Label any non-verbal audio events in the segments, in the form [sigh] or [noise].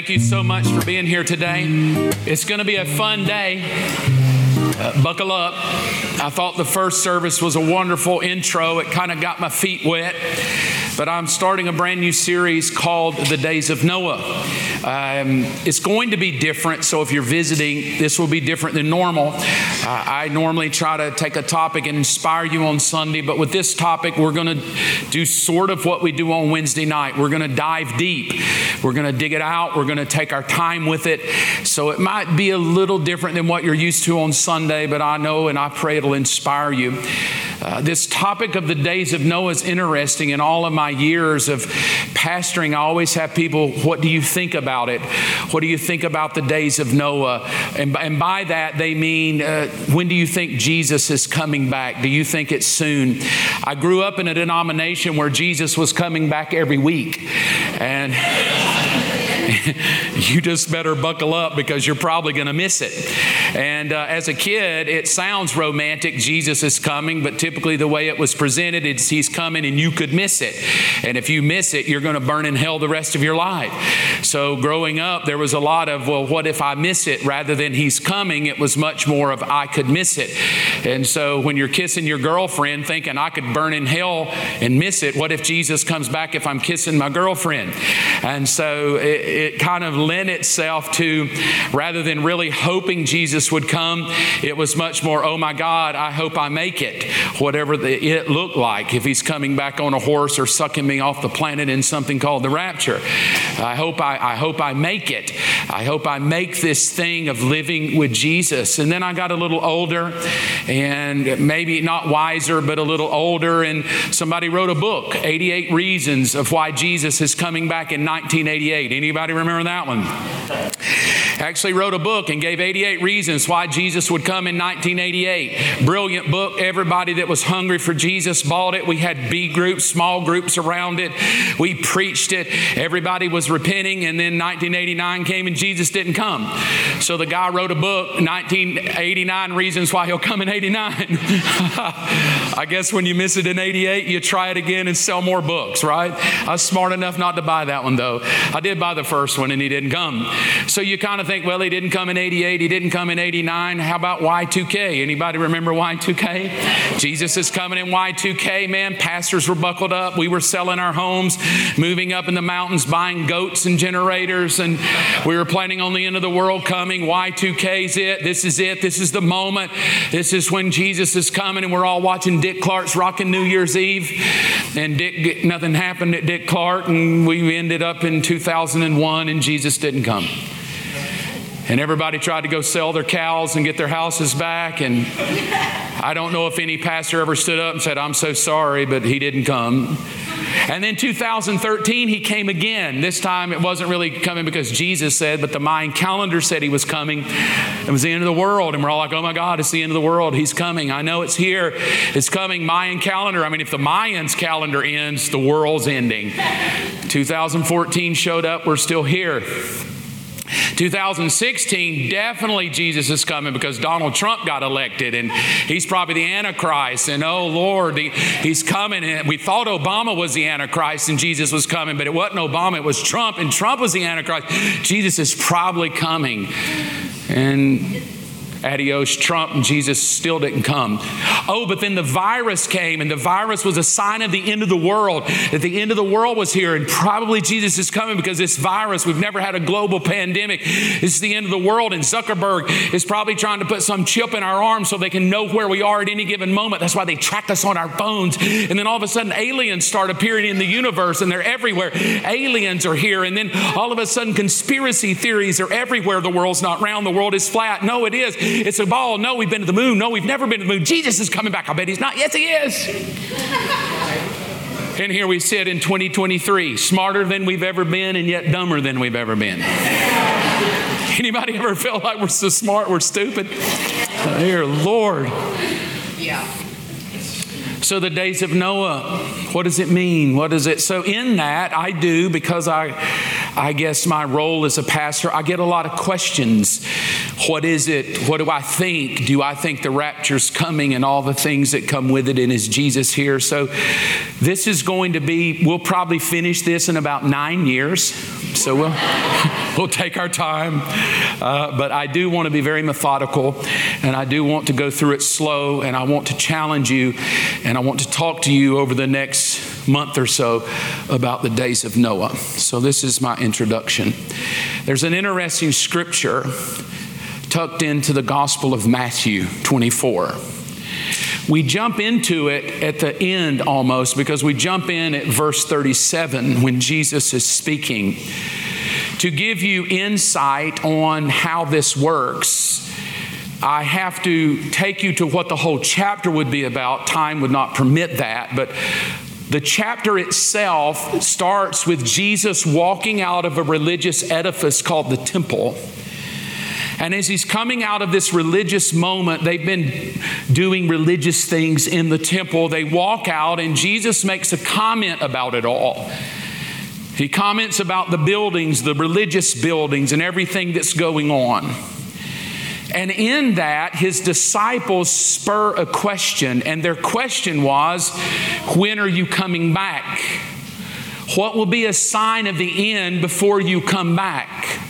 Thank you so much for being here today. It's going to be a fun day. Uh, buckle up. I thought the first service was a wonderful intro. It kind of got my feet wet. But I'm starting a brand new series called The Days of Noah. Um, it's going to be different, so if you're visiting, this will be different than normal. Uh, I normally try to take a topic and inspire you on Sunday, but with this topic, we're going to do sort of what we do on Wednesday night. We're going to dive deep, we're going to dig it out, we're going to take our time with it. So it might be a little different than what you're used to on Sunday, but I know and I pray it'll inspire you. Uh, this topic of the days of Noah is interesting. In all of my years of pastoring, I always have people, what do you think about it? What do you think about the days of Noah? And, and by that, they mean, uh, when do you think Jesus is coming back? Do you think it's soon? I grew up in a denomination where Jesus was coming back every week. And [laughs] [laughs] you just better buckle up because you're probably going to miss it. And uh, as a kid, it sounds romantic. Jesus is coming, but typically the way it was presented, it's he's coming and you could miss it. And if you miss it, you're going to burn in hell the rest of your life. So growing up, there was a lot of, well, what if I miss it? Rather than he's coming, it was much more of I could miss it. And so when you're kissing your girlfriend thinking I could burn in hell and miss it, what if Jesus comes back if I'm kissing my girlfriend? And so it, it kind of lent itself to, rather than really hoping Jesus would come, it was much more, oh my God, I hope I make it, whatever the, it looked like, if he's coming back on a horse or sucking me off the planet in something called the rapture. I hope I, I hope I make it. I hope I make this thing of living with Jesus. And then I got a little older and maybe not wiser, but a little older, and somebody wrote a book, 88 Reasons of Why Jesus is Coming Back in 1988. Anybody remember that one? Actually, wrote a book and gave 88 reasons why Jesus would come in 1988. Brilliant book. Everybody that was hungry for Jesus bought it. We had B groups, small groups around it. We preached it. Everybody was repenting, and then 1989 came and Jesus didn't come. So the guy wrote a book, 1989 Reasons Why He'll Come in 89. [laughs] I guess when you miss it in 88, you try it again and sell more books, right? I was smart enough not to buy that one, though. I did buy the first one, and he didn't come. So you kind of think, well, he didn't come in 88, he didn't come in 89. How about Y2K? Anybody remember Y2K? Jesus is coming in Y2K, man. Pastors were buckled up. We were selling our homes, moving up in the mountains, buying goats and generators, and we were planning on the end of the world coming. Y2K is it. This is it. This is the moment. This is when Jesus is coming, and we're all watching Dick Clark's Rockin' New Year's Eve. And Dick, nothing happened at Dick Clark, and we ended up in 2001, and Jesus didn't come. And everybody tried to go sell their cows and get their houses back. And I don't know if any pastor ever stood up and said, I'm so sorry, but he didn't come. And then 2013, he came again. This time it wasn't really coming because Jesus said, but the Mayan calendar said he was coming. It was the end of the world. And we're all like, oh my God, it's the end of the world. He's coming. I know it's here. It's coming. Mayan calendar. I mean, if the Mayans calendar ends, the world's ending. 2014 showed up. We're still here. 2016, definitely Jesus is coming because Donald Trump got elected and he's probably the Antichrist. And oh Lord, he, he's coming. And we thought Obama was the Antichrist and Jesus was coming, but it wasn't Obama, it was Trump, and Trump was the Antichrist. Jesus is probably coming. And Adios, Trump, and Jesus still didn't come. Oh, but then the virus came, and the virus was a sign of the end of the world, that the end of the world was here, and probably Jesus is coming because this virus, we've never had a global pandemic. Is the end of the world, and Zuckerberg is probably trying to put some chip in our arm so they can know where we are at any given moment. That's why they track us on our phones. And then all of a sudden, aliens start appearing in the universe, and they're everywhere. Aliens are here, and then all of a sudden, conspiracy theories are everywhere. The world's not round, the world is flat. No, it is. It's a ball. No, we've been to the moon. No, we've never been to the moon. Jesus is coming back. I bet he's not. Yes, he is. [laughs] and here we sit in 2023, smarter than we've ever been and yet dumber than we've ever been. [laughs] Anybody ever feel like we're so smart, we're stupid? Dear Lord. Yeah. So, the days of Noah, what does it mean? What is it? So, in that, I do because I I guess my role as a pastor, I get a lot of questions. What is it? What do I think? Do I think the rapture's coming and all the things that come with it? And is Jesus here? So this is going to be, we'll probably finish this in about nine years. So we'll, [laughs] we'll take our time. Uh, but I do want to be very methodical and I do want to go through it slow and I want to challenge you and I want to talk to you over the next month or so about the days of Noah. So this is my introduction. There's an interesting scripture tucked into the Gospel of Matthew 24. We jump into it at the end almost because we jump in at verse 37 when Jesus is speaking to give you insight on how this works. I have to take you to what the whole chapter would be about. Time would not permit that, but the chapter itself starts with Jesus walking out of a religious edifice called the temple. And as he's coming out of this religious moment, they've been doing religious things in the temple. They walk out, and Jesus makes a comment about it all. He comments about the buildings, the religious buildings, and everything that's going on. And in that, his disciples spur a question, and their question was, When are you coming back? What will be a sign of the end before you come back?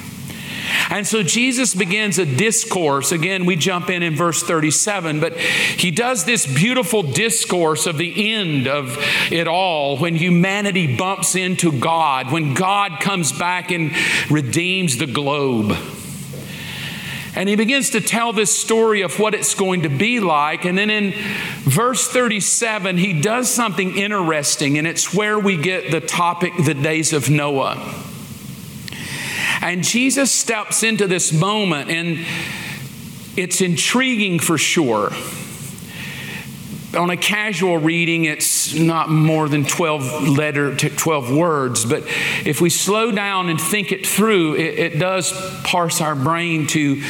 And so Jesus begins a discourse. Again, we jump in in verse 37, but he does this beautiful discourse of the end of it all when humanity bumps into God, when God comes back and redeems the globe. And he begins to tell this story of what it's going to be like. And then in verse 37, he does something interesting, and it's where we get the topic, the days of Noah. And Jesus steps into this moment, and it's intriguing for sure. On a casual reading, it's not more than 12 letter to 12 words, but if we slow down and think it through, it, it does parse our brain to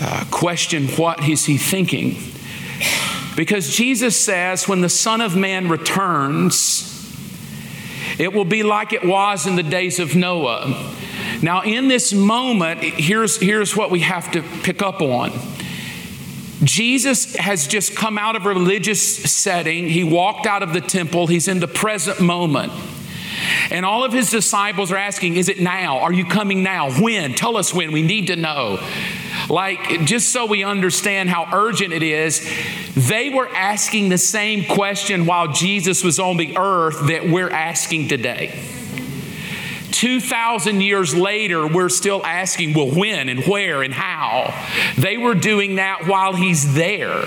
uh, question what is he thinking. Because Jesus says, when the Son of Man returns, it will be like it was in the days of Noah. Now, in this moment, here's, here's what we have to pick up on. Jesus has just come out of a religious setting. He walked out of the temple. He's in the present moment. And all of his disciples are asking, Is it now? Are you coming now? When? Tell us when. We need to know. Like, just so we understand how urgent it is, they were asking the same question while Jesus was on the earth that we're asking today. 2,000 years later, we're still asking, well, when and where and how? They were doing that while he's there.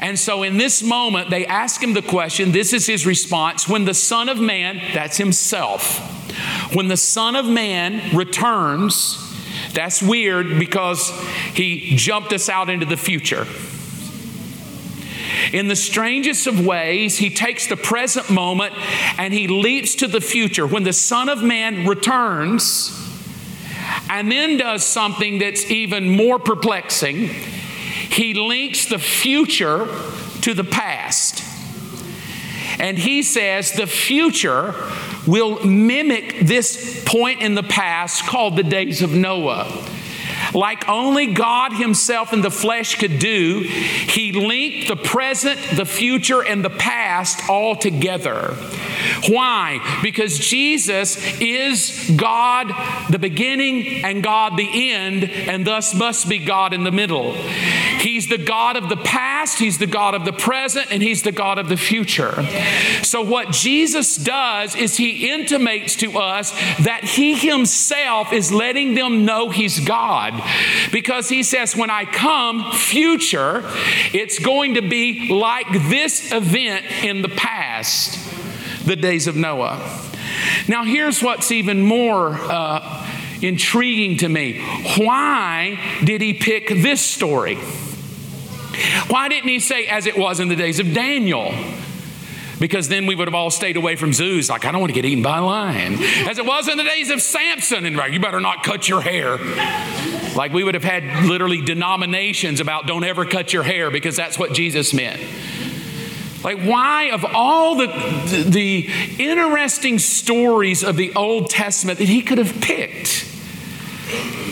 And so in this moment, they ask him the question. This is his response When the Son of Man, that's himself, when the Son of Man returns, that's weird because he jumped us out into the future. In the strangest of ways, he takes the present moment and he leaps to the future when the Son of Man returns and then does something that's even more perplexing. He links the future to the past. And he says the future will mimic this point in the past called the days of Noah like only God Himself in the flesh could do, He linked the present, the future, and the past all together. Why? Because Jesus is God the beginning and God the end, and thus must be God in the middle. He's the God of the past, He's the God of the present, and He's the God of the future. So, what Jesus does is He intimates to us that He Himself is letting them know He's God. Because he says, when I come, future, it's going to be like this event in the past, the days of Noah. Now, here's what's even more uh, intriguing to me. Why did he pick this story? Why didn't he say, as it was in the days of Daniel? Because then we would have all stayed away from zoos. Like, I don't want to get eaten by a lion. As it was in the days of Samson, and you better not cut your hair. Like, we would have had literally denominations about don't ever cut your hair because that's what Jesus meant. Like, why, of all the, the, the interesting stories of the Old Testament that he could have picked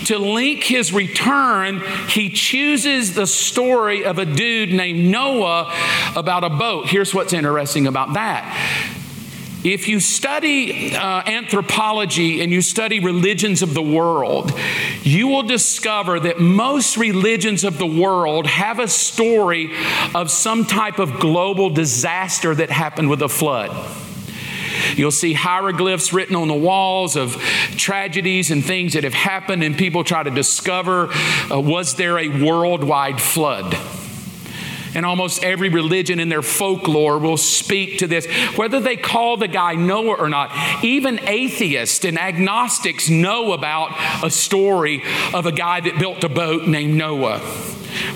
to link his return, he chooses the story of a dude named Noah about a boat. Here's what's interesting about that. If you study uh, anthropology and you study religions of the world, you will discover that most religions of the world have a story of some type of global disaster that happened with a flood. You'll see hieroglyphs written on the walls of tragedies and things that have happened, and people try to discover uh, was there a worldwide flood? and almost every religion in their folklore will speak to this, whether they call the guy Noah or not. Even atheists and agnostics know about a story of a guy that built a boat named Noah.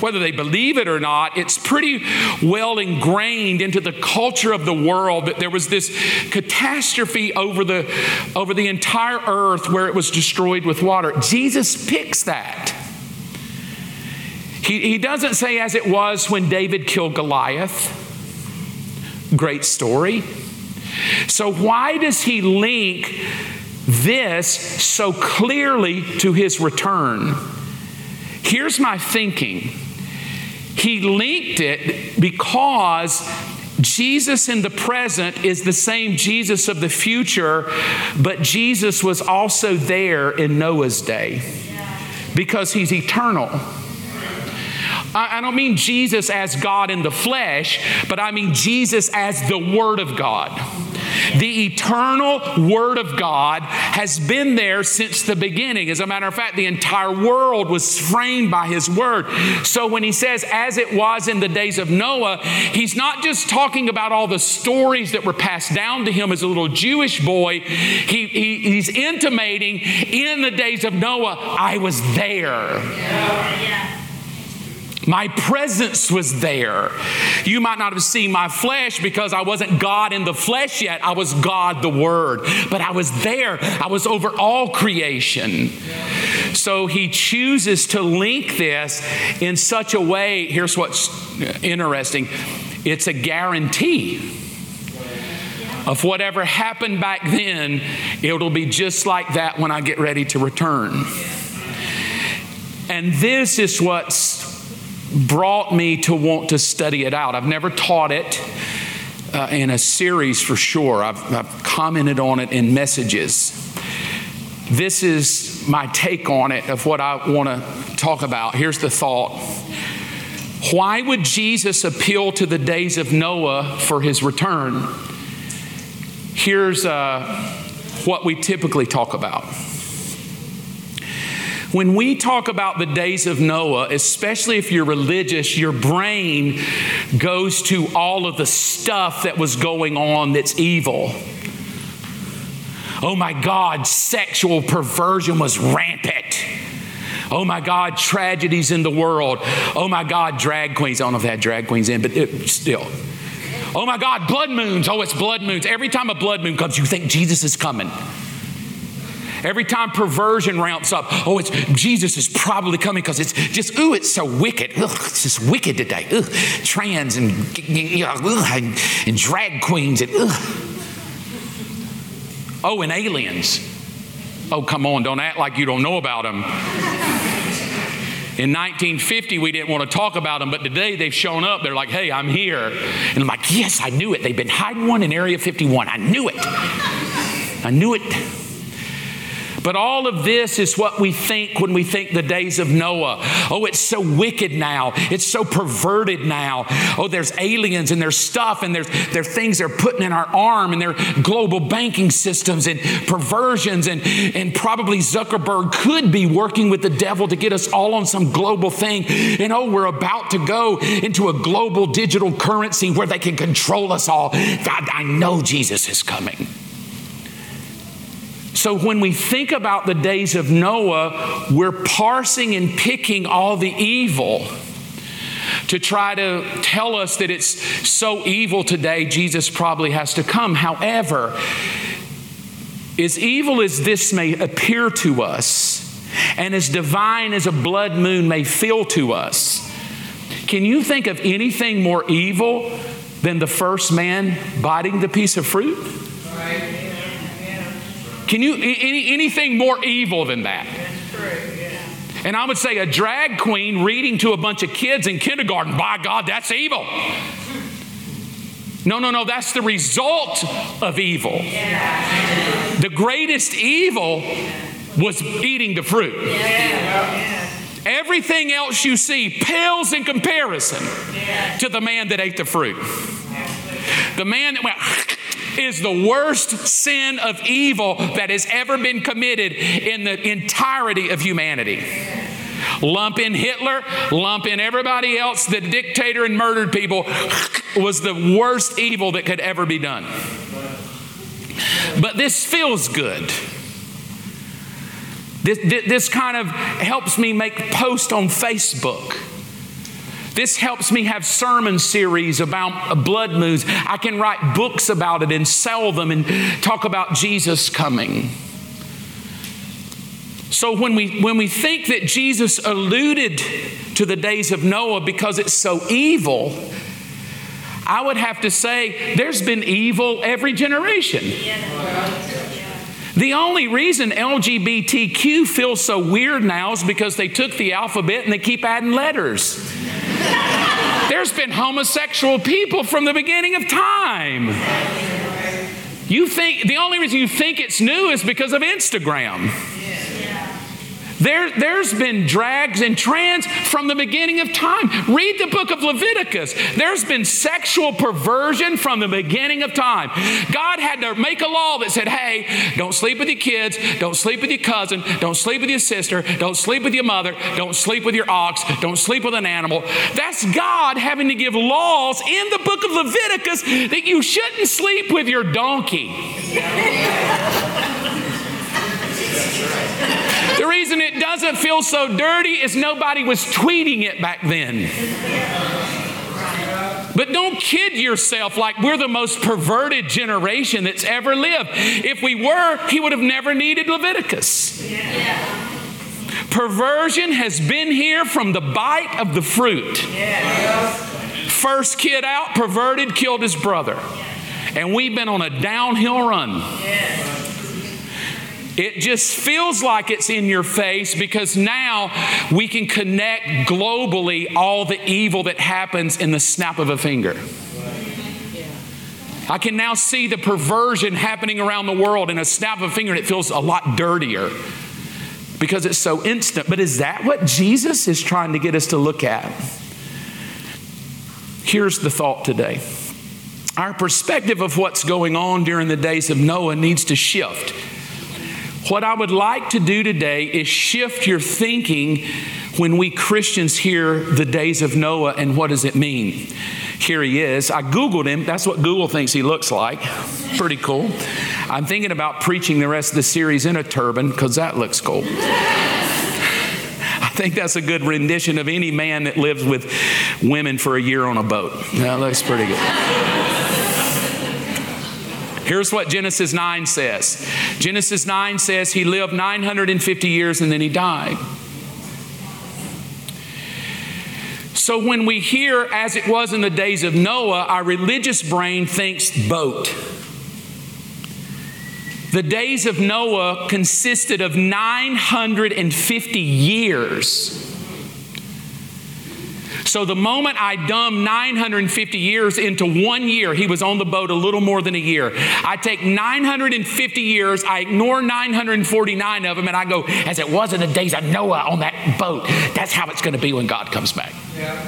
Whether they believe it or not, it's pretty well ingrained into the culture of the world that there was this catastrophe over the, over the entire earth where it was destroyed with water. Jesus picks that. He, he doesn't say, as it was when David killed Goliath. Great story. So, why does he link this so clearly to his return? Here's my thinking. He linked it because Jesus in the present is the same Jesus of the future, but Jesus was also there in Noah's day because he's eternal. I don't mean Jesus as God in the flesh, but I mean Jesus as the Word of God. The eternal Word of God has been there since the beginning. As a matter of fact, the entire world was framed by His Word. So when He says, as it was in the days of Noah, He's not just talking about all the stories that were passed down to Him as a little Jewish boy. He, he, he's intimating, in the days of Noah, I was there. Yeah. Yeah. My presence was there. You might not have seen my flesh because I wasn't God in the flesh yet. I was God the Word. But I was there. I was over all creation. So he chooses to link this in such a way. Here's what's interesting it's a guarantee of whatever happened back then, it'll be just like that when I get ready to return. And this is what's brought me to want to study it out. I've never taught it uh, in a series for sure, I've, I've commented on it in messages. This is my take on it of what I want to talk about. Here's the thought. Why would Jesus appeal to the days of Noah for his return? Here's uh, what we typically talk about. When we talk about the days of Noah, especially if you're religious, your brain goes to all of the stuff that was going on that's evil. Oh my God, sexual perversion was rampant. Oh my God, tragedies in the world. Oh my God, drag queens. I don't know if they had drag queens in, but it, still. Oh my God, blood moons. Oh, it's blood moons. Every time a blood moon comes, you think Jesus is coming. Every time perversion ramps up, oh, it's Jesus is probably coming because it's just, ooh, it's so wicked. Ugh, it's just wicked today. Ugh, trans and, and, and drag queens and ugh. Oh, and aliens. Oh, come on, don't act like you don't know about them. In 1950, we didn't want to talk about them, but today they've shown up. They're like, hey, I'm here. And I'm like, yes, I knew it. They've been hiding one in Area 51. I knew it. I knew it. But all of this is what we think when we think the days of Noah. Oh, it's so wicked now. It's so perverted now. Oh, there's aliens and there's stuff and there's there things they're putting in our arm and their global banking systems and perversions and and probably Zuckerberg could be working with the devil to get us all on some global thing. And oh, we're about to go into a global digital currency where they can control us all. God, I know Jesus is coming. So when we think about the days of Noah, we're parsing and picking all the evil to try to tell us that it's so evil today, Jesus probably has to come. However, as evil as this may appear to us, and as divine as a blood moon may feel to us, can you think of anything more evil than the first man biting the piece of fruit? Can you any, anything more evil than that? And I would say a drag queen reading to a bunch of kids in kindergarten, by God, that's evil. No, no, no, that's the result of evil. The greatest evil was eating the fruit. Everything else you see pales in comparison to the man that ate the fruit. The man is the worst sin of evil that has ever been committed in the entirety of humanity. Lump in Hitler, lump in everybody else, the dictator and murdered people [laughs] was the worst evil that could ever be done. But this feels good. This, this kind of helps me make posts on Facebook. This helps me have sermon series about uh, blood moons. I can write books about it and sell them and talk about Jesus coming. So when we when we think that Jesus alluded to the days of Noah because it's so evil, I would have to say there's been evil every generation. The only reason LGBTQ feels so weird now is because they took the alphabet and they keep adding letters. There's been homosexual people from the beginning of time. You think the only reason you think it's new is because of Instagram. There, there's been drags and trans from the beginning of time. Read the book of Leviticus. There's been sexual perversion from the beginning of time. God had to make a law that said, hey, don't sleep with your kids, don't sleep with your cousin, don't sleep with your sister, don't sleep with your mother, don't sleep with your ox, don't sleep with an animal. That's God having to give laws in the book of Leviticus that you shouldn't sleep with your donkey. [laughs] The reason it doesn't feel so dirty is nobody was tweeting it back then. But don't kid yourself like we're the most perverted generation that's ever lived. If we were, he would have never needed Leviticus. Perversion has been here from the bite of the fruit. First kid out, perverted, killed his brother. And we've been on a downhill run. It just feels like it's in your face because now we can connect globally all the evil that happens in the snap of a finger. I can now see the perversion happening around the world in a snap of a finger, and it feels a lot dirtier because it's so instant. But is that what Jesus is trying to get us to look at? Here's the thought today our perspective of what's going on during the days of Noah needs to shift. What I would like to do today is shift your thinking when we Christians hear the days of Noah and what does it mean? Here he is. I Googled him. That's what Google thinks he looks like. Pretty cool. I'm thinking about preaching the rest of the series in a turban because that looks cool. I think that's a good rendition of any man that lives with women for a year on a boat. That looks pretty good. Here's what Genesis 9 says Genesis 9 says he lived 950 years and then he died. So when we hear, as it was in the days of Noah, our religious brain thinks boat. The days of Noah consisted of 950 years. So the moment I dumb 950 years into one year, he was on the boat a little more than a year. I take 950 years, I ignore 949 of them, and I go, as it was in the days of Noah on that boat, that's how it's going to be when God comes back. Yeah.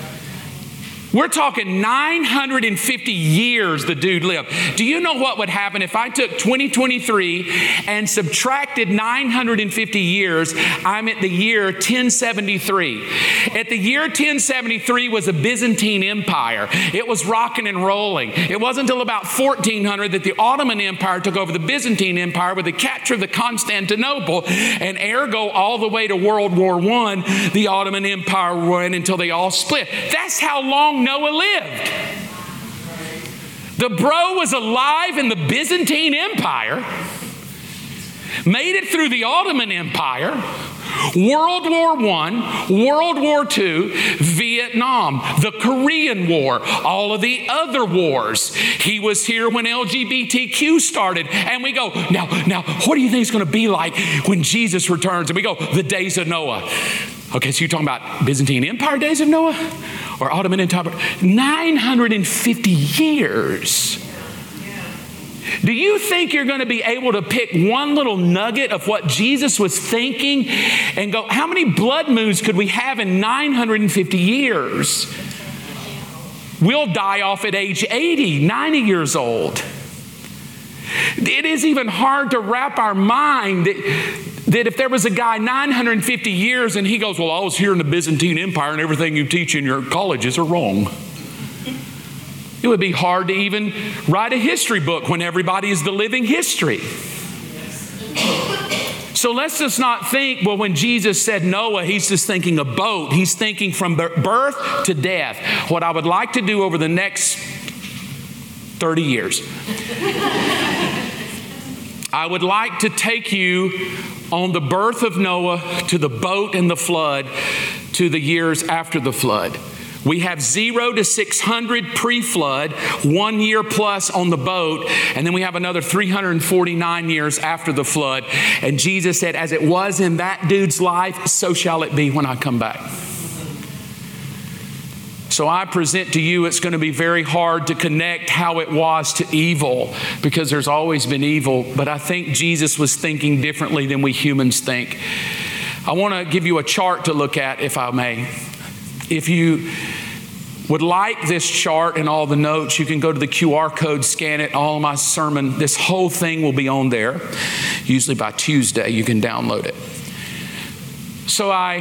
We're talking 950 years the dude lived. Do you know what would happen if I took 2023 and subtracted 950 years? I'm at the year 1073. At the year 1073 was a Byzantine Empire. It was rocking and rolling. It wasn't until about 1400 that the Ottoman Empire took over the Byzantine Empire with the capture of the Constantinople, and ergo all the way to World War I, the Ottoman Empire went until they all split. That's how long Noah lived. The bro was alive in the Byzantine Empire, made it through the Ottoman Empire, World War I, World War II, Vietnam, the Korean War, all of the other wars. He was here when LGBTQ started. And we go, now, now, what do you think it's going to be like when Jesus returns? And we go, the days of Noah. Okay, so you're talking about Byzantine Empire days of Noah or Ottoman Empire? 950 years. Do you think you're going to be able to pick one little nugget of what Jesus was thinking and go, how many blood moons could we have in 950 years? We'll die off at age 80, 90 years old. It is even hard to wrap our mind that, that if there was a guy 950 years and he goes, Well, I was here in the Byzantine Empire and everything you teach in your colleges are wrong. It would be hard to even write a history book when everybody is the living history. So let's just not think, well, when Jesus said Noah, he's just thinking a boat. He's thinking from birth to death. What I would like to do over the next 30 years, I would like to take you on the birth of Noah to the boat and the flood to the years after the flood. We have zero to 600 pre flood, one year plus on the boat, and then we have another 349 years after the flood. And Jesus said, As it was in that dude's life, so shall it be when I come back. So I present to you, it's going to be very hard to connect how it was to evil because there's always been evil, but I think Jesus was thinking differently than we humans think. I want to give you a chart to look at, if I may. If you would like this chart and all the notes, you can go to the QR code, scan it. All my sermon, this whole thing will be on there. Usually by Tuesday, you can download it. So I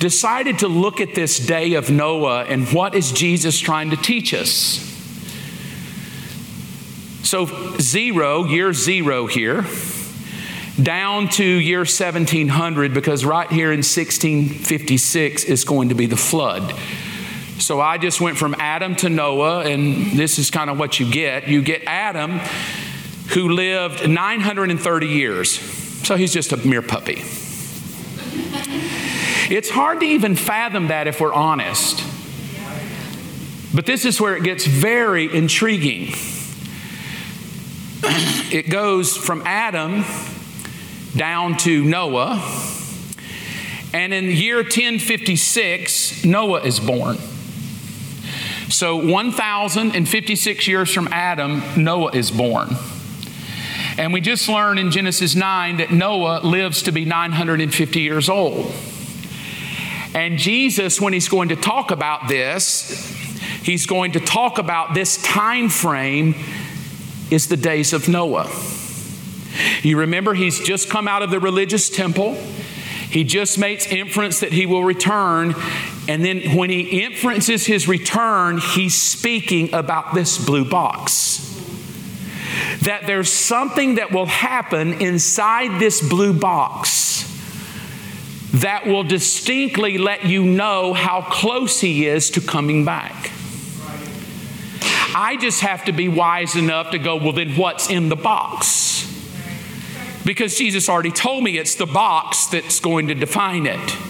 decided to look at this day of Noah and what is Jesus trying to teach us. So, zero, year zero here down to year 1700 because right here in 1656 is going to be the flood. So I just went from Adam to Noah, and this is kind of what you get. You get Adam, who lived 930 years. So he's just a mere puppy. It's hard to even fathom that if we're honest. But this is where it gets very intriguing. [clears throat] It goes from Adam down to Noah. And in the year 1056, Noah is born. So 1,056 years from Adam, Noah is born. And we just learned in Genesis 9 that Noah lives to be 950 years old. And Jesus, when he's going to talk about this, he's going to talk about this time frame is the days of Noah. You remember, he's just come out of the religious temple. He just makes inference that he will return. And then when he inferences his return, he's speaking about this blue box. That there's something that will happen inside this blue box that will distinctly let you know how close he is to coming back. I just have to be wise enough to go, well, then what's in the box? Because Jesus already told me it's the box that's going to define it.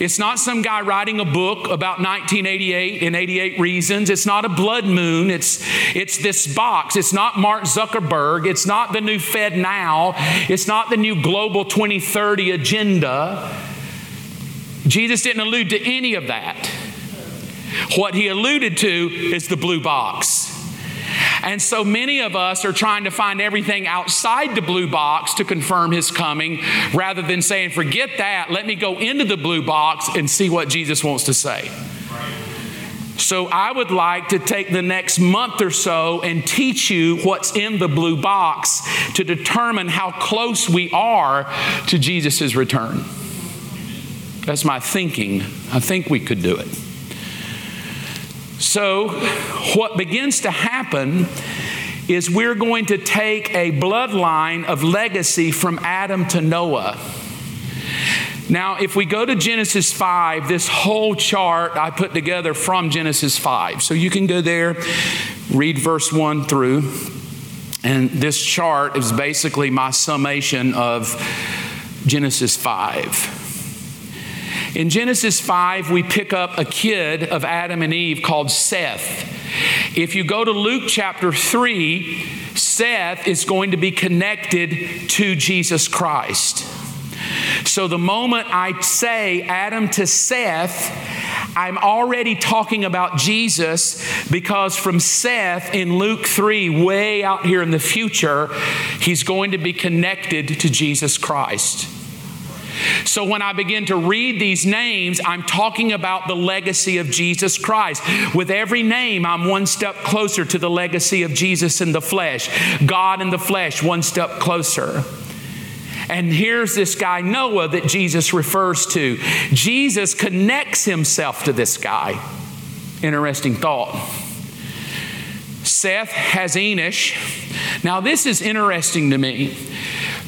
It's not some guy writing a book about 1988 and 88 reasons. It's not a blood moon. It's, it's this box. It's not Mark Zuckerberg. It's not the new Fed Now. It's not the new Global 2030 agenda. Jesus didn't allude to any of that. What he alluded to is the blue box. And so many of us are trying to find everything outside the blue box to confirm his coming rather than saying, forget that, let me go into the blue box and see what Jesus wants to say. So, I would like to take the next month or so and teach you what's in the blue box to determine how close we are to Jesus' return. That's my thinking. I think we could do it. So, what begins to happen is we're going to take a bloodline of legacy from Adam to Noah. Now, if we go to Genesis 5, this whole chart I put together from Genesis 5. So you can go there, read verse 1 through. And this chart is basically my summation of Genesis 5. In Genesis 5, we pick up a kid of Adam and Eve called Seth. If you go to Luke chapter 3, Seth is going to be connected to Jesus Christ. So the moment I say Adam to Seth, I'm already talking about Jesus because from Seth in Luke 3, way out here in the future, he's going to be connected to Jesus Christ. So when I begin to read these names, I'm talking about the legacy of Jesus Christ. With every name, I'm one step closer to the legacy of Jesus in the flesh, God in the flesh, one step closer. And here's this guy, Noah, that Jesus refers to. Jesus connects himself to this guy. Interesting thought. Seth has Enosh. Now, this is interesting to me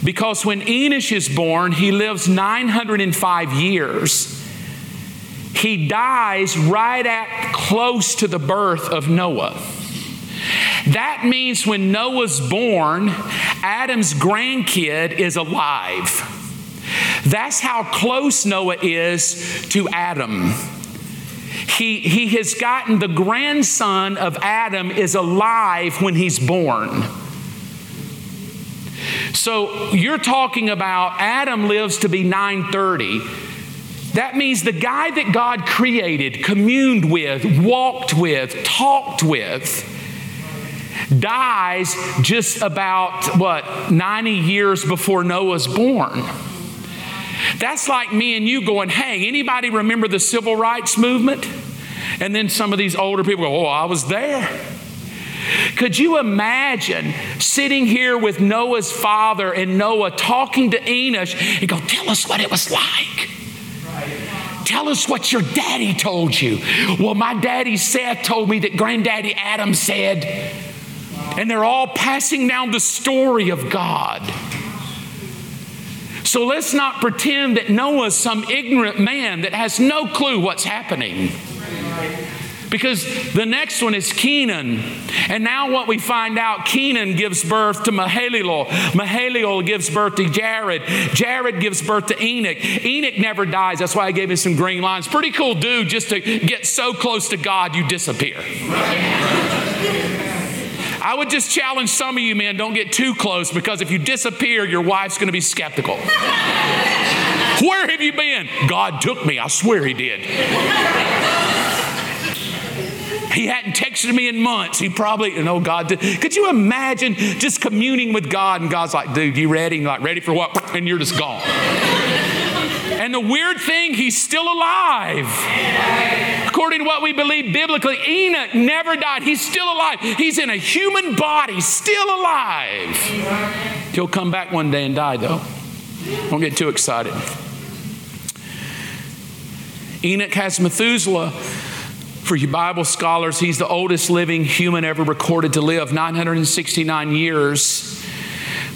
because when Enosh is born, he lives 905 years. He dies right at close to the birth of Noah. That means when Noah's born, Adam's grandkid is alive. That's how close Noah is to Adam. He, he has gotten the grandson of Adam is alive when he's born. So you're talking about Adam lives to be 930. That means the guy that God created, communed with, walked with, talked with, dies just about what, 90 years before Noah's born. That's like me and you going, hey, anybody remember the civil rights movement? And then some of these older people go, oh, I was there. Could you imagine sitting here with Noah's father and Noah talking to Enosh and go, Tell us what it was like? Tell us what your daddy told you. Well, my daddy Seth told me that granddaddy Adam said. And they're all passing down the story of God. So let's not pretend that Noah's some ignorant man that has no clue what's happening. Because the next one is Kenan. And now what we find out, Kenan gives birth to Mahalalel. Mahalalel gives birth to Jared. Jared gives birth to Enoch. Enoch never dies. That's why I gave him some green lines. Pretty cool dude just to get so close to God you disappear. I would just challenge some of you men don't get too close because if you disappear, your wife's going to be skeptical. [laughs] Where have you been? God took me. I swear he did. He hadn't texted me in months. He probably, you know, God did. Could you imagine just communing with God and God's like, dude, you ready? And like, ready for what? And you're just gone. And the weird thing, he's still alive. According to what we believe biblically, Enoch never died. He's still alive. He's in a human body, still alive. He'll come back one day and die, though. Don't get too excited. Enoch has Methuselah. For you Bible scholars, he's the oldest living human ever recorded to live, 969 years.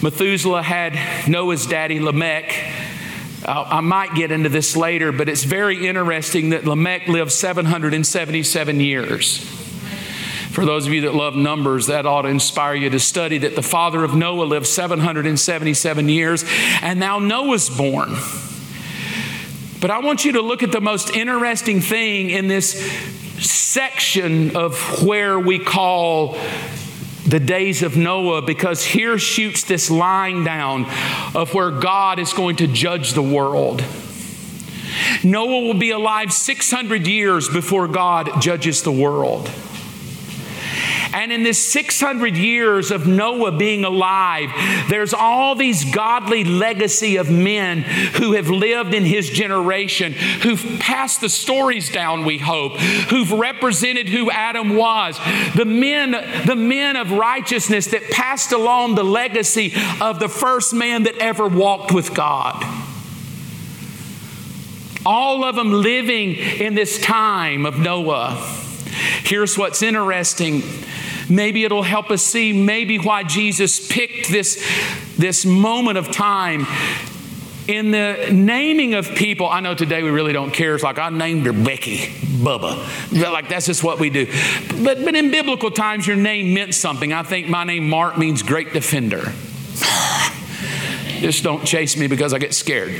Methuselah had Noah's daddy, Lamech. I might get into this later, but it's very interesting that Lamech lived 777 years. For those of you that love numbers, that ought to inspire you to study that the father of Noah lived 777 years, and now Noah's born. But I want you to look at the most interesting thing in this section of where we call the days of Noah because here shoots this line down of where God is going to judge the world. Noah will be alive 600 years before God judges the world. And in this 600 years of Noah being alive, there's all these godly legacy of men who have lived in his generation, who've passed the stories down, we hope, who've represented who Adam was. The men, the men of righteousness that passed along the legacy of the first man that ever walked with God. All of them living in this time of Noah. Here's what's interesting Maybe it'll help us see maybe why Jesus picked this, this moment of time in the naming of people, I know today we really don't care. It's like I named her Becky, Bubba. Like that's just what we do. But, but in biblical times, your name meant something. I think my name Mark means great defender. Just don't chase me because I get scared.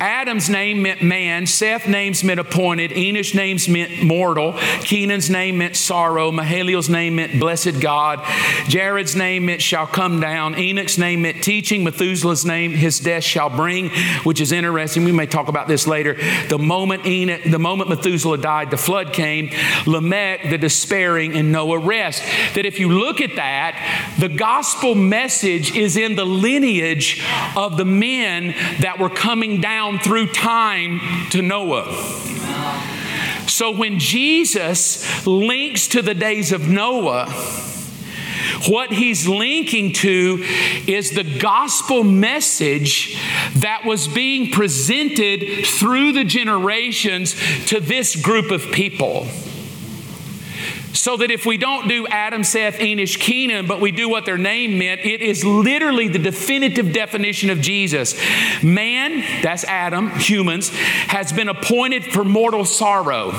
Adam's name meant man, Seth's names meant appointed, Enosh's names meant mortal, Kenan's name meant sorrow, Mahalalel's name meant blessed God, Jared's name meant shall come down, Enoch's name meant teaching, Methuselah's name his death shall bring, which is interesting. We may talk about this later. The moment Enoch, the moment Methuselah died, the flood came, Lamech, the despairing, and Noah rest. That if you look at that, the gospel message is in the lineage of the men that were coming down down through time to Noah. So when Jesus links to the days of Noah, what he's linking to is the gospel message that was being presented through the generations to this group of people. So that if we don't do Adam, Seth, Enosh, Kenan, but we do what their name meant, it is literally the definitive definition of Jesus. Man, that's Adam, humans, has been appointed for mortal sorrow.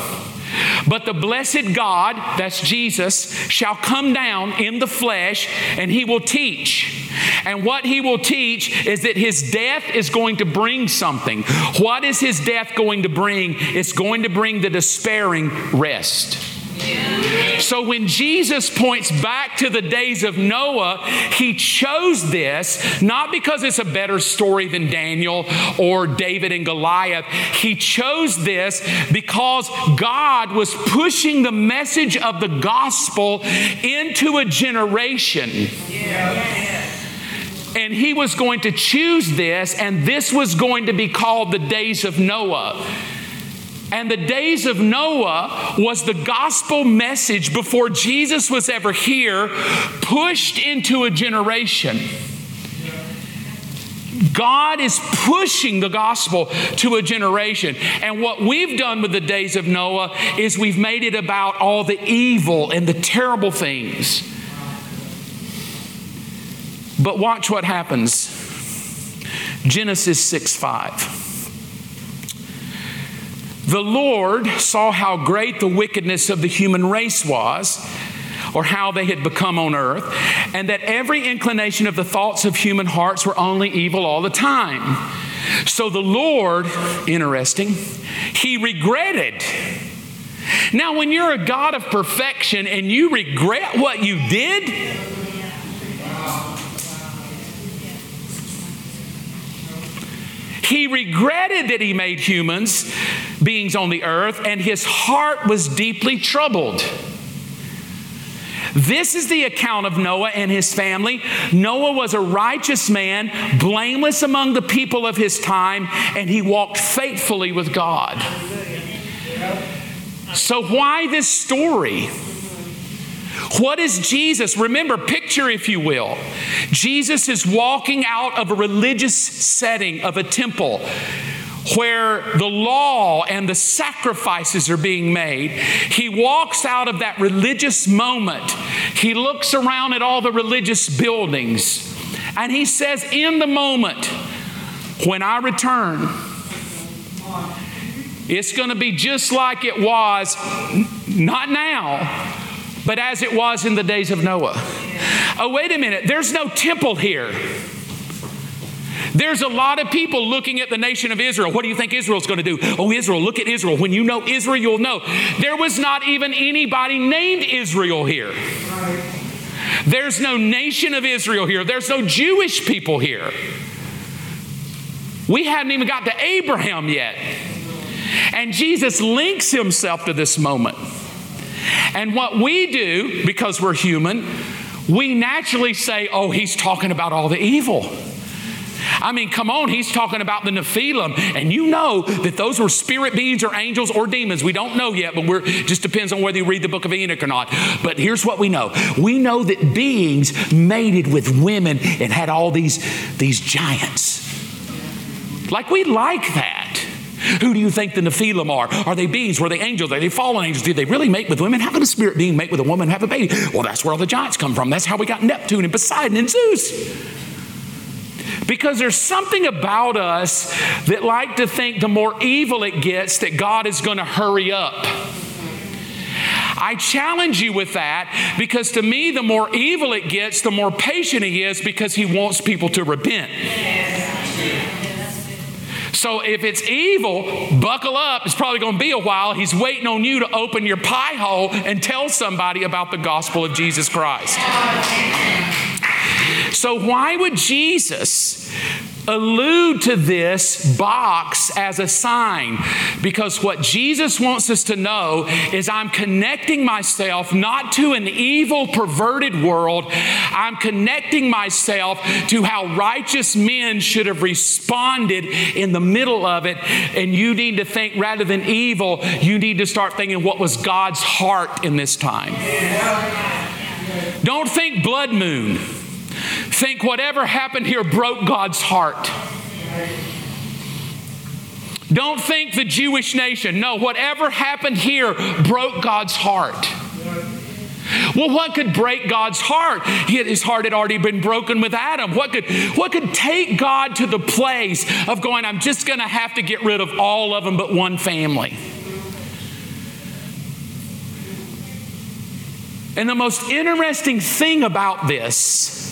But the blessed God, that's Jesus, shall come down in the flesh and he will teach. And what he will teach is that his death is going to bring something. What is his death going to bring? It's going to bring the despairing rest. So when Jesus points back to the days of Noah, he chose this not because it's a better story than Daniel or David and Goliath. He chose this because God was pushing the message of the gospel into a generation. And he was going to choose this, and this was going to be called the days of Noah. And the days of Noah was the gospel message before Jesus was ever here, pushed into a generation. God is pushing the gospel to a generation. And what we've done with the days of Noah is we've made it about all the evil and the terrible things. But watch what happens. Genesis 6 5. The Lord saw how great the wickedness of the human race was, or how they had become on earth, and that every inclination of the thoughts of human hearts were only evil all the time. So the Lord, interesting, he regretted. Now, when you're a God of perfection and you regret what you did, He regretted that he made humans beings on the earth, and his heart was deeply troubled. This is the account of Noah and his family. Noah was a righteous man, blameless among the people of his time, and he walked faithfully with God. So, why this story? What is Jesus? Remember, picture if you will. Jesus is walking out of a religious setting of a temple where the law and the sacrifices are being made. He walks out of that religious moment. He looks around at all the religious buildings and he says, In the moment when I return, it's going to be just like it was, not now, but as it was in the days of Noah. Oh, wait a minute, there's no temple here. There's a lot of people looking at the nation of Israel. What do you think Israel's going to do? Oh, Israel, look at Israel. When you know Israel, you'll know. There was not even anybody named Israel here. There's no nation of Israel here. There's no Jewish people here. We hadn't even got to Abraham yet. And Jesus links himself to this moment. And what we do, because we're human, we naturally say, oh, he's talking about all the evil. I mean, come on, he's talking about the Nephilim, and you know that those were spirit beings or angels or demons. We don't know yet, but we're just depends on whether you read the book of Enoch or not. But here's what we know: we know that beings mated with women and had all these these giants. Like we like that. Who do you think the Nephilim are? Are they beings? Were they angels? Are they fallen angels? Did they really mate with women? How could a spirit being mate with a woman and have a baby? Well, that's where all the giants come from. That's how we got Neptune and Poseidon and Zeus. Because there's something about us that like to think the more evil it gets, that God is going to hurry up. I challenge you with that because to me, the more evil it gets, the more patient he is because he wants people to repent. So if it's evil, buckle up. It's probably going to be a while. He's waiting on you to open your pie hole and tell somebody about the gospel of Jesus Christ. So, why would Jesus allude to this box as a sign because what Jesus wants us to know is I'm connecting myself not to an evil, perverted world, I'm connecting myself to how righteous men should have responded in the middle of it. And you need to think rather than evil, you need to start thinking what was God's heart in this time. Don't think blood moon think whatever happened here broke God's heart. Don't think the Jewish nation. No, whatever happened here broke God's heart. Well, what could break God's heart? His heart had already been broken with Adam. What could, what could take God to the place of going, I'm just going to have to get rid of all of them but one family? And the most interesting thing about this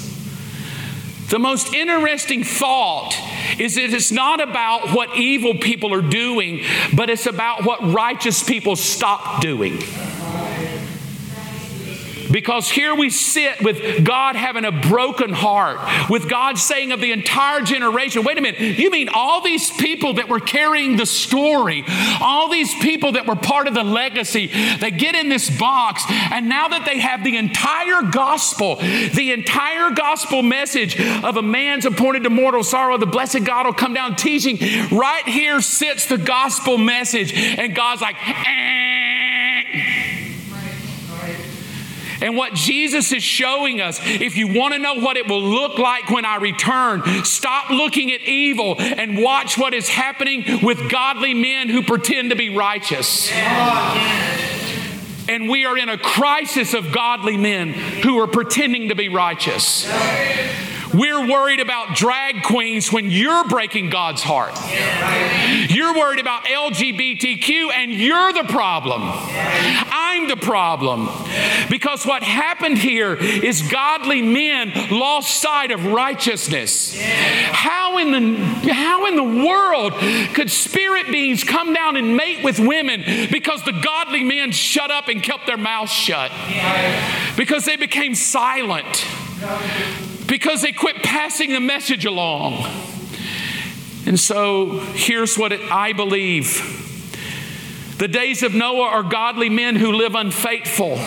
the most interesting thought is that it's not about what evil people are doing, but it's about what righteous people stop doing. Because here we sit with God having a broken heart, with God saying of the entire generation, wait a minute, you mean all these people that were carrying the story, all these people that were part of the legacy, they get in this box, and now that they have the entire gospel, the entire gospel message of a man's appointed to mortal sorrow, the blessed God will come down teaching, right here sits the gospel message, and God's like, eh. And what Jesus is showing us, if you want to know what it will look like when I return, stop looking at evil and watch what is happening with godly men who pretend to be righteous. And we are in a crisis of godly men who are pretending to be righteous. We're worried about drag queens when you're breaking God's heart. You're worried about LGBTQ and you're the problem. I'm the problem. Because what happened here is godly men lost sight of righteousness. How in the how in the world could spirit beings come down and mate with women because the godly men shut up and kept their mouths shut? Because they became silent because they quit passing the message along. And so here's what it, I believe the days of Noah are godly men who live unfaithful.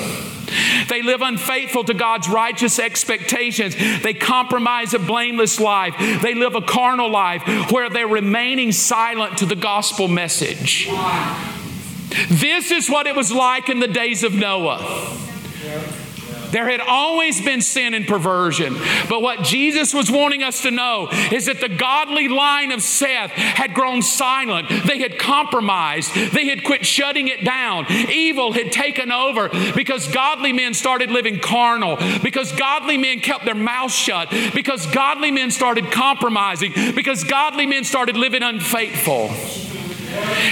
They live unfaithful to God's righteous expectations. They compromise a blameless life. They live a carnal life where they're remaining silent to the gospel message. This is what it was like in the days of Noah. There had always been sin and perversion. But what Jesus was wanting us to know is that the godly line of Seth had grown silent. They had compromised. They had quit shutting it down. Evil had taken over because godly men started living carnal, because godly men kept their mouths shut, because godly men started compromising, because godly men started living unfaithful.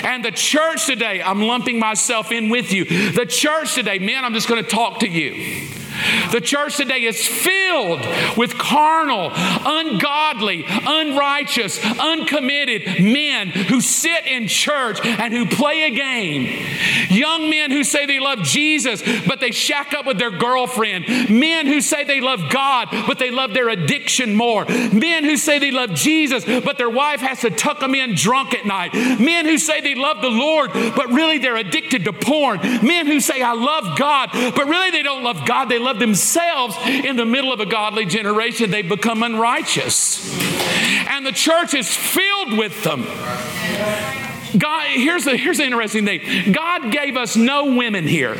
And the church today, I'm lumping myself in with you. The church today, man, I'm just going to talk to you. The church today is filled with carnal, ungodly, unrighteous, uncommitted men who sit in church and who play a game. Young men who say they love Jesus, but they shack up with their girlfriend. Men who say they love God, but they love their addiction more. Men who say they love Jesus, but their wife has to tuck them in drunk at night. Men who say they love the Lord, but really they're addicted to porn. Men who say, I love God, but really they don't love God, they love themselves in the middle of a godly generation, they become unrighteous. And the church is filled with them. God, here's the, here's the interesting thing God gave us no women here.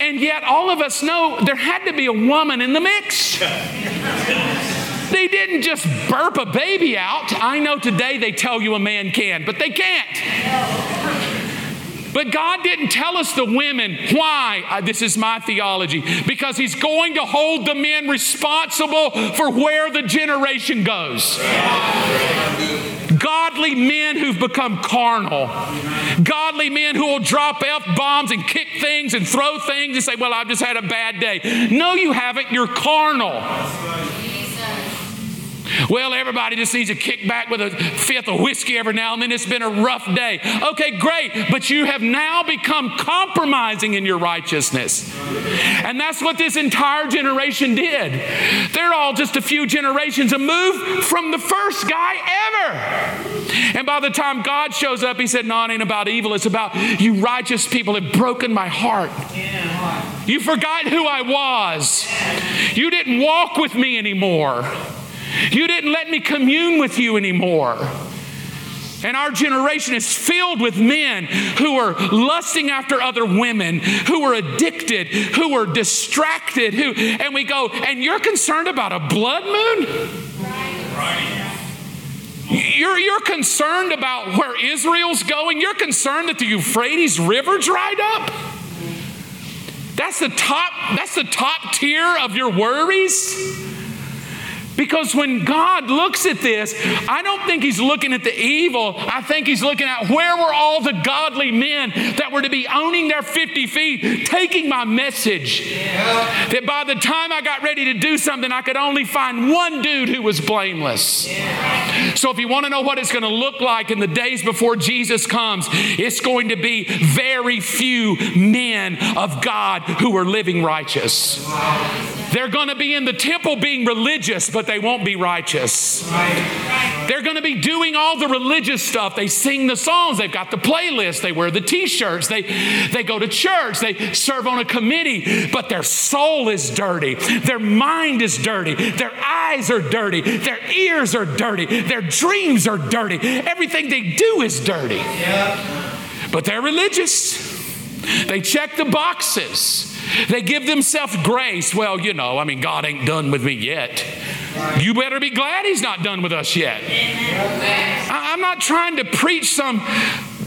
And yet, all of us know there had to be a woman in the mix. They didn't just burp a baby out. I know today they tell you a man can, but they can't. But God didn't tell us the women why. Uh, this is my theology. Because He's going to hold the men responsible for where the generation goes. godly men who've become carnal, godly men who will drop F bombs and kick things and throw things and say, Well, I've just had a bad day. No, you haven't. You're carnal. Well, everybody just needs to kick back with a fifth of whiskey every now and then. It's been a rough day. Okay, great. But you have now become compromising in your righteousness. And that's what this entire generation did. They're all just a few generations removed from the first guy ever. And by the time God shows up, he said, No, it ain't about evil. It's about you righteous people have broken my heart. You forgot who I was. You didn't walk with me anymore. You didn't let me commune with you anymore. And our generation is filled with men who are lusting after other women, who are addicted, who are distracted, who and we go, and you're concerned about a blood moon? You're, you're concerned about where Israel's going. You're concerned that the Euphrates River dried up. That's the top, that's the top tier of your worries. Because when God looks at this, I don't think He's looking at the evil. I think He's looking at where were all the godly men that were to be owning their 50 feet, taking my message. Yeah. That by the time I got ready to do something, I could only find one dude who was blameless. Yeah. So if you want to know what it's going to look like in the days before Jesus comes, it's going to be very few men of God who are living righteous. They're going to be in the temple being religious, but they won't be righteous. They're going to be doing all the religious stuff. They sing the songs, they've got the playlist, they wear the t shirts, they, they go to church, they serve on a committee, but their soul is dirty, their mind is dirty, their eyes are dirty, their ears are dirty, their dreams are dirty. Everything they do is dirty. Yeah. But they're religious. They check the boxes. They give themselves grace. Well, you know, I mean, God ain't done with me yet. You better be glad He's not done with us yet. I'm not trying to preach some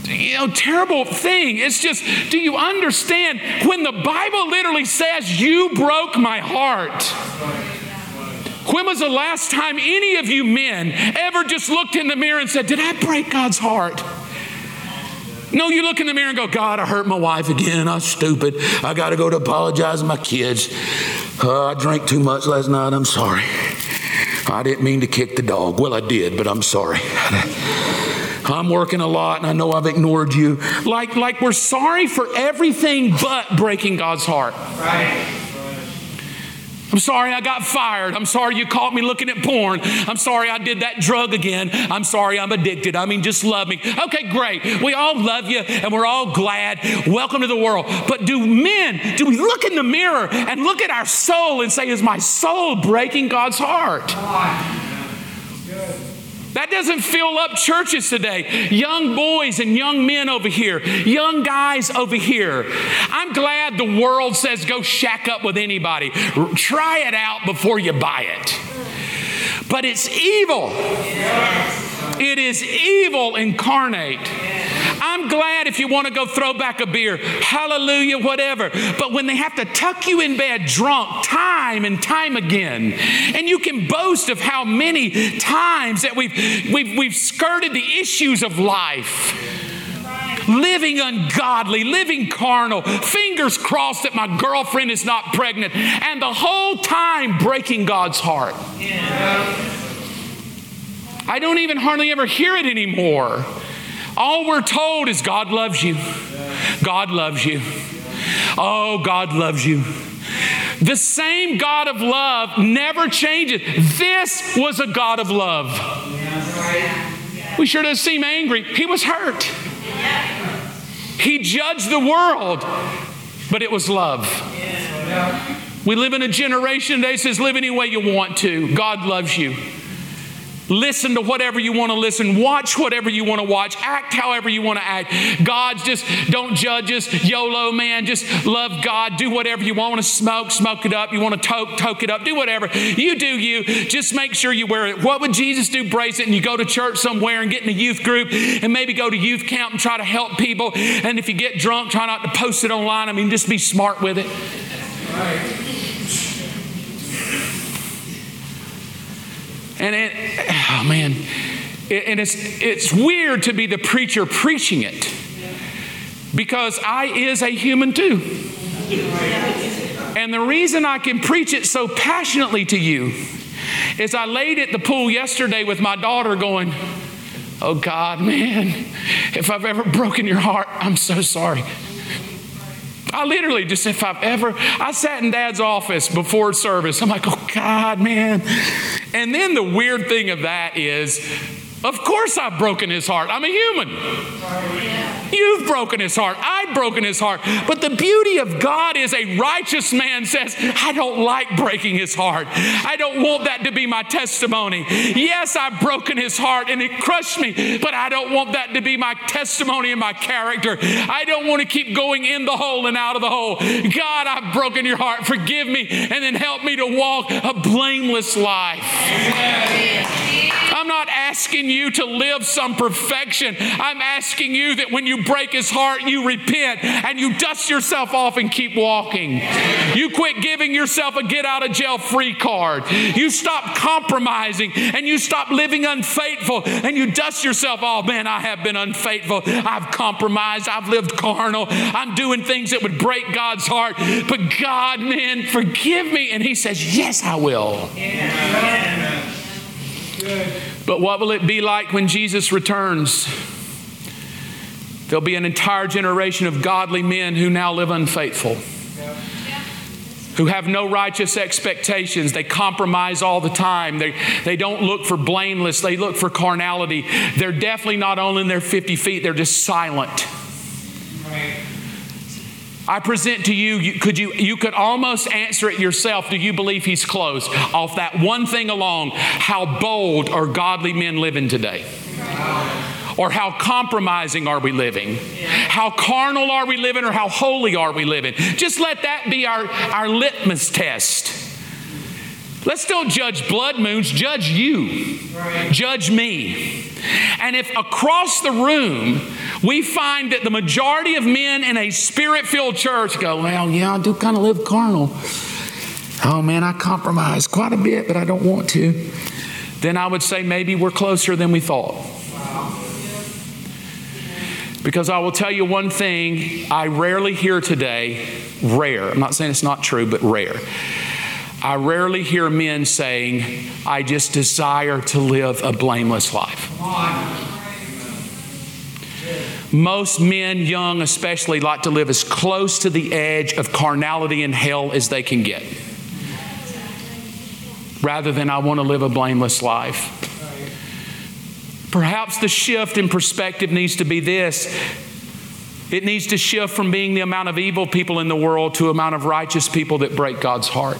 you know, terrible thing. It's just, do you understand when the Bible literally says, You broke my heart? When was the last time any of you men ever just looked in the mirror and said, Did I break God's heart? No, you look in the mirror and go, God, I hurt my wife again. I'm stupid. I got to go to apologize to my kids. Uh, I drank too much last night. I'm sorry. I didn't mean to kick the dog. Well, I did, but I'm sorry. I'm working a lot and I know I've ignored you. Like, like we're sorry for everything but breaking God's heart. Right. I'm sorry I got fired. I'm sorry you caught me looking at porn. I'm sorry I did that drug again. I'm sorry I'm addicted. I mean, just love me. Okay, great. We all love you and we're all glad. Welcome to the world. But do men, do we look in the mirror and look at our soul and say, Is my soul breaking God's heart? That doesn't fill up churches today. Young boys and young men over here, young guys over here. I'm glad the world says go shack up with anybody. Try it out before you buy it. But it's evil. It is evil incarnate. I'm glad if you want to go throw back a beer, hallelujah, whatever. But when they have to tuck you in bed drunk time and time again, and you can boast of how many times that we've, we've, we've skirted the issues of life living ungodly, living carnal, fingers crossed that my girlfriend is not pregnant, and the whole time breaking God's heart. I don't even hardly ever hear it anymore. All we're told is God loves you. God loves you. Oh, God loves you. The same God of love never changes. This was a God of love. We sure does seem angry. He was hurt. He judged the world, but it was love. We live in a generation that says, live any way you want to. God loves you. Listen to whatever you want to listen. Watch whatever you want to watch. Act however you want to act. God's just don't judge us. YOLO, man. Just love God. Do whatever you want. want to smoke, smoke it up. You want to toke, toke it up. Do whatever. You do you. Just make sure you wear it. What would Jesus do? Brace it and you go to church somewhere and get in a youth group and maybe go to youth camp and try to help people. And if you get drunk, try not to post it online. I mean, just be smart with it. And it, oh man, And it's, it's weird to be the preacher preaching it because I is a human too. And the reason I can preach it so passionately to you is I laid at the pool yesterday with my daughter going, Oh God, man, if I've ever broken your heart, I'm so sorry. I literally just, if I've ever, I sat in dad's office before service. I'm like, oh God, man. And then the weird thing of that is, of course, I've broken his heart. I'm a human. You've broken his heart. I've broken his heart. But the beauty of God is a righteous man says, I don't like breaking his heart. I don't want that to be my testimony. Yes, I've broken his heart and it crushed me, but I don't want that to be my testimony and my character. I don't want to keep going in the hole and out of the hole. God, I've broken your heart. Forgive me and then help me to walk a blameless life. I'm not asking you to live some perfection. I'm asking you that when you break his heart, you repent and you dust yourself off and keep walking. You quit giving yourself a get out of jail free card. You stop compromising and you stop living unfaithful and you dust yourself off. Man, I have been unfaithful. I've compromised. I've lived carnal. I'm doing things that would break God's heart. But God, man, forgive me. And he says, Yes, I will. Yeah. But what will it be like when Jesus returns? There'll be an entire generation of godly men who now live unfaithful, who have no righteous expectations. They compromise all the time. They, they don't look for blameless, they look for carnality. They're definitely not only in their 50 feet, they're just silent. I present to you, you, could you, you could almost answer it yourself. Do you believe he's close? Off that one thing alone, how bold are godly men living today? Or how compromising are we living? How carnal are we living or how holy are we living? Just let that be our, our litmus test. Let's don't judge blood moons, judge you, judge me. And if across the room we find that the majority of men in a spirit filled church go, Well, yeah, I do kind of live carnal. Oh man, I compromise quite a bit, but I don't want to. Then I would say maybe we're closer than we thought. Because I will tell you one thing I rarely hear today, rare. I'm not saying it's not true, but rare I rarely hear men saying, I just desire to live a blameless life. Most men, young especially, like to live as close to the edge of carnality and hell as they can get. Rather than, I want to live a blameless life. Perhaps the shift in perspective needs to be this it needs to shift from being the amount of evil people in the world to amount of righteous people that break God's heart.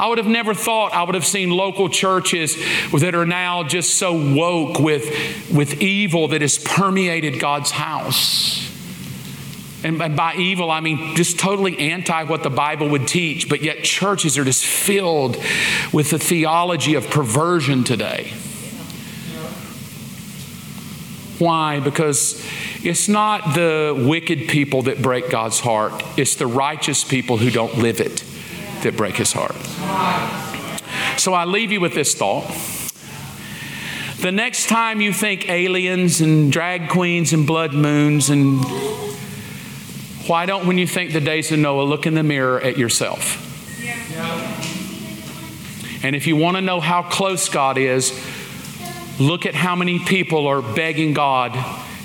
I would have never thought I would have seen local churches that are now just so woke with, with evil that has permeated God's house. And by evil, I mean just totally anti what the Bible would teach, but yet churches are just filled with the theology of perversion today. Why? Because it's not the wicked people that break God's heart, it's the righteous people who don't live it that break his heart. So I leave you with this thought. The next time you think aliens and drag queens and blood moons and why don't when you think the days of Noah look in the mirror at yourself? And if you want to know how close God is, look at how many people are begging God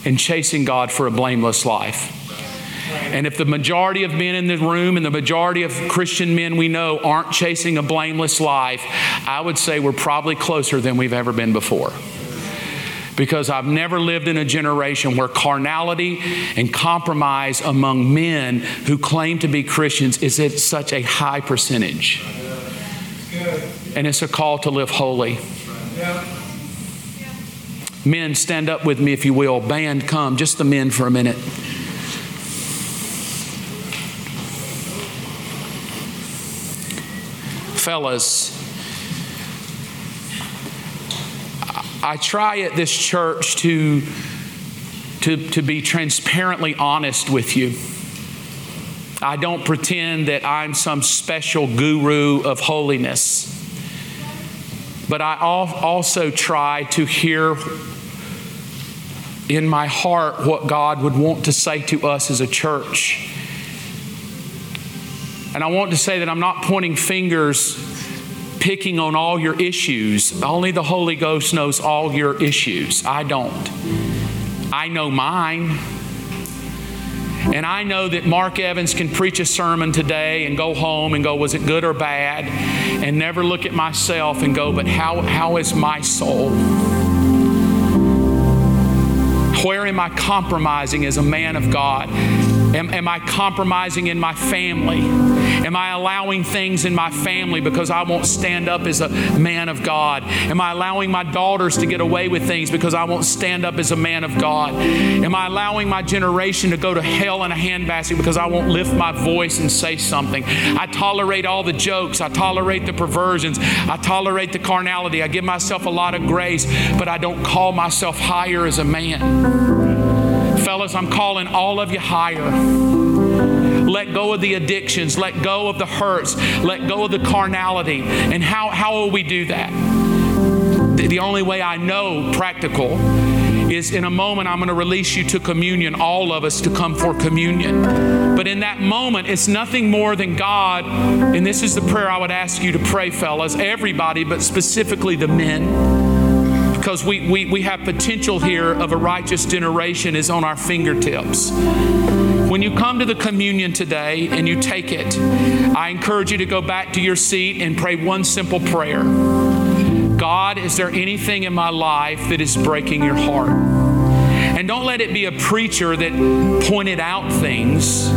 and chasing God for a blameless life. And if the majority of men in the room and the majority of Christian men we know aren't chasing a blameless life, I would say we're probably closer than we've ever been before because I've never lived in a generation where carnality and compromise among men who claim to be Christians is at such a high percentage. And it's a call to live holy. Men, stand up with me if you will. Band, come. Just the men for a minute. Fellas, I try at this church to, to, to be transparently honest with you. I don't pretend that I'm some special guru of holiness. but I also try to hear in my heart what God would want to say to us as a church. And I want to say that I'm not pointing fingers, picking on all your issues. Only the Holy Ghost knows all your issues. I don't. I know mine. And I know that Mark Evans can preach a sermon today and go home and go, was it good or bad? And never look at myself and go, but how, how is my soul? Where am I compromising as a man of God? Am, am, I compromising in my family? Am I allowing things in my family because I won't stand up as a man of God? Am I allowing my daughters to get away with things because I won't stand up as a man of God? Am I allowing my generation to go to hell in a handbasket because I won't lift my voice and say something? I tolerate all the jokes, I tolerate the perversions, I tolerate the carnality, I give myself a lot of grace, but I don't call myself higher as a man. Fellas, I'm calling all of you higher. Let go of the addictions. Let go of the hurts. Let go of the carnality. And how, how will we do that? The, the only way I know practical is in a moment I'm going to release you to communion, all of us to come for communion. But in that moment, it's nothing more than God, and this is the prayer I would ask you to pray, fellas, everybody, but specifically the men because we, we, we have potential here of a righteous generation is on our fingertips. When you come to the communion today and you take it, I encourage you to go back to your seat and pray one simple prayer God, is there anything in my life that is breaking your heart? And don't let it be a preacher that pointed out things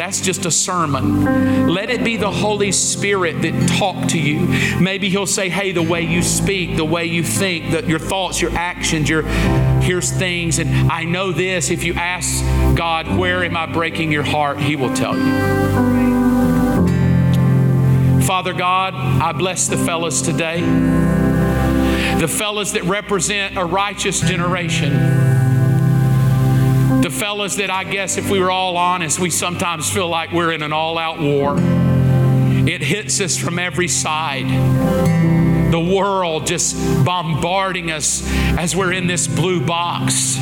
that's just a sermon. Let it be the Holy Spirit that talk to you. Maybe He'll say, "Hey, the way you speak, the way you think, that your thoughts, your actions, your here's things." And I know this. If you ask God, "Where am I breaking your heart?" He will tell you. Father God, I bless the fellas today. The fellas that represent a righteous generation the fellas that I guess, if we were all honest, we sometimes feel like we're in an all out war. It hits us from every side. The world just bombarding us as we're in this blue box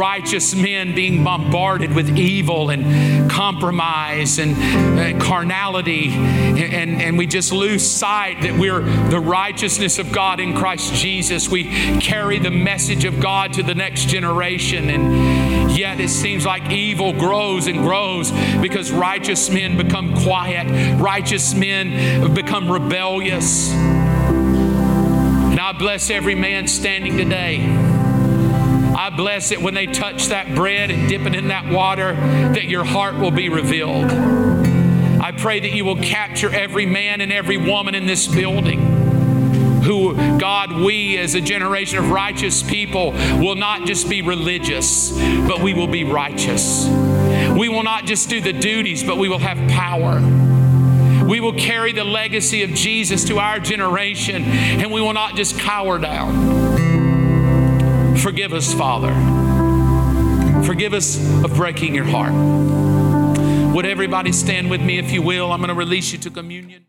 righteous men being bombarded with evil and compromise and, and carnality, and, and we just lose sight that we're the righteousness of God in Christ Jesus. We carry the message of God to the next generation, and yet it seems like evil grows and grows because righteous men become quiet, righteous men become rebellious. And I bless every man standing today I bless it when they touch that bread and dip it in that water, that your heart will be revealed. I pray that you will capture every man and every woman in this building who, God, we as a generation of righteous people will not just be religious, but we will be righteous. We will not just do the duties, but we will have power. We will carry the legacy of Jesus to our generation, and we will not just cower down. Forgive us, Father. Forgive us of breaking your heart. Would everybody stand with me if you will? I'm going to release you to communion.